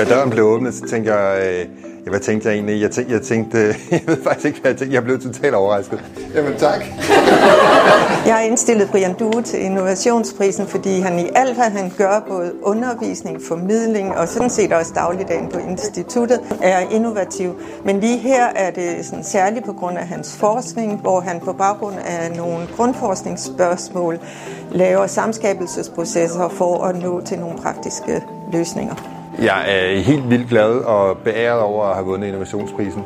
da døren blev åbnet, så tænkte jeg, øh, hvad tænkte jeg egentlig? Jeg tænkte, jeg, tænkte, jeg ved faktisk ikke, hvad jeg tænkte. Jeg blev totalt overrasket. Jamen tak. Jeg har indstillet Brian Due til Innovationsprisen, fordi han i alt, hvad han gør, både undervisning, formidling og sådan set også dagligdagen på instituttet, er innovativ. Men lige her er det sådan særligt på grund af hans forskning, hvor han på baggrund af nogle grundforskningsspørgsmål laver samskabelsesprocesser for at nå til nogle praktiske løsninger. Jeg er helt vildt glad og beæret over at have vundet Innovationsprisen,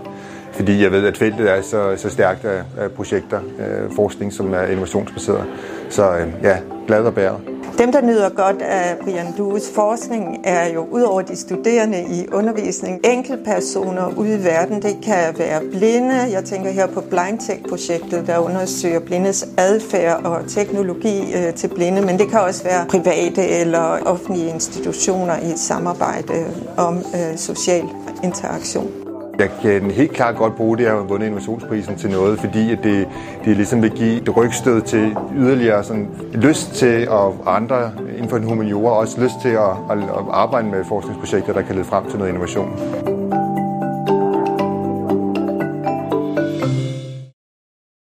fordi jeg ved, at feltet er så, så stærkt af, af projekter, øh, forskning, som er innovationsbaseret. Så øh, ja, glad og beæret. Dem, der nyder godt af Brian Dues forskning, er jo udover de studerende i undervisning, enkeltpersoner ude i verden. Det kan være blinde. Jeg tænker her på BlindTech-projektet, der undersøger blindes adfærd og teknologi øh, til blinde, men det kan også være private eller offentlige institutioner i et samarbejde om øh, social interaktion. Jeg kan helt klart godt bruge det at have vundet innovationsprisen til noget, fordi at det, det ligesom vil give et rygstød til yderligere sådan, lyst til, og andre inden for den humaniora også lyst til at, at, at arbejde med forskningsprojekter, der kan lede frem til noget innovation.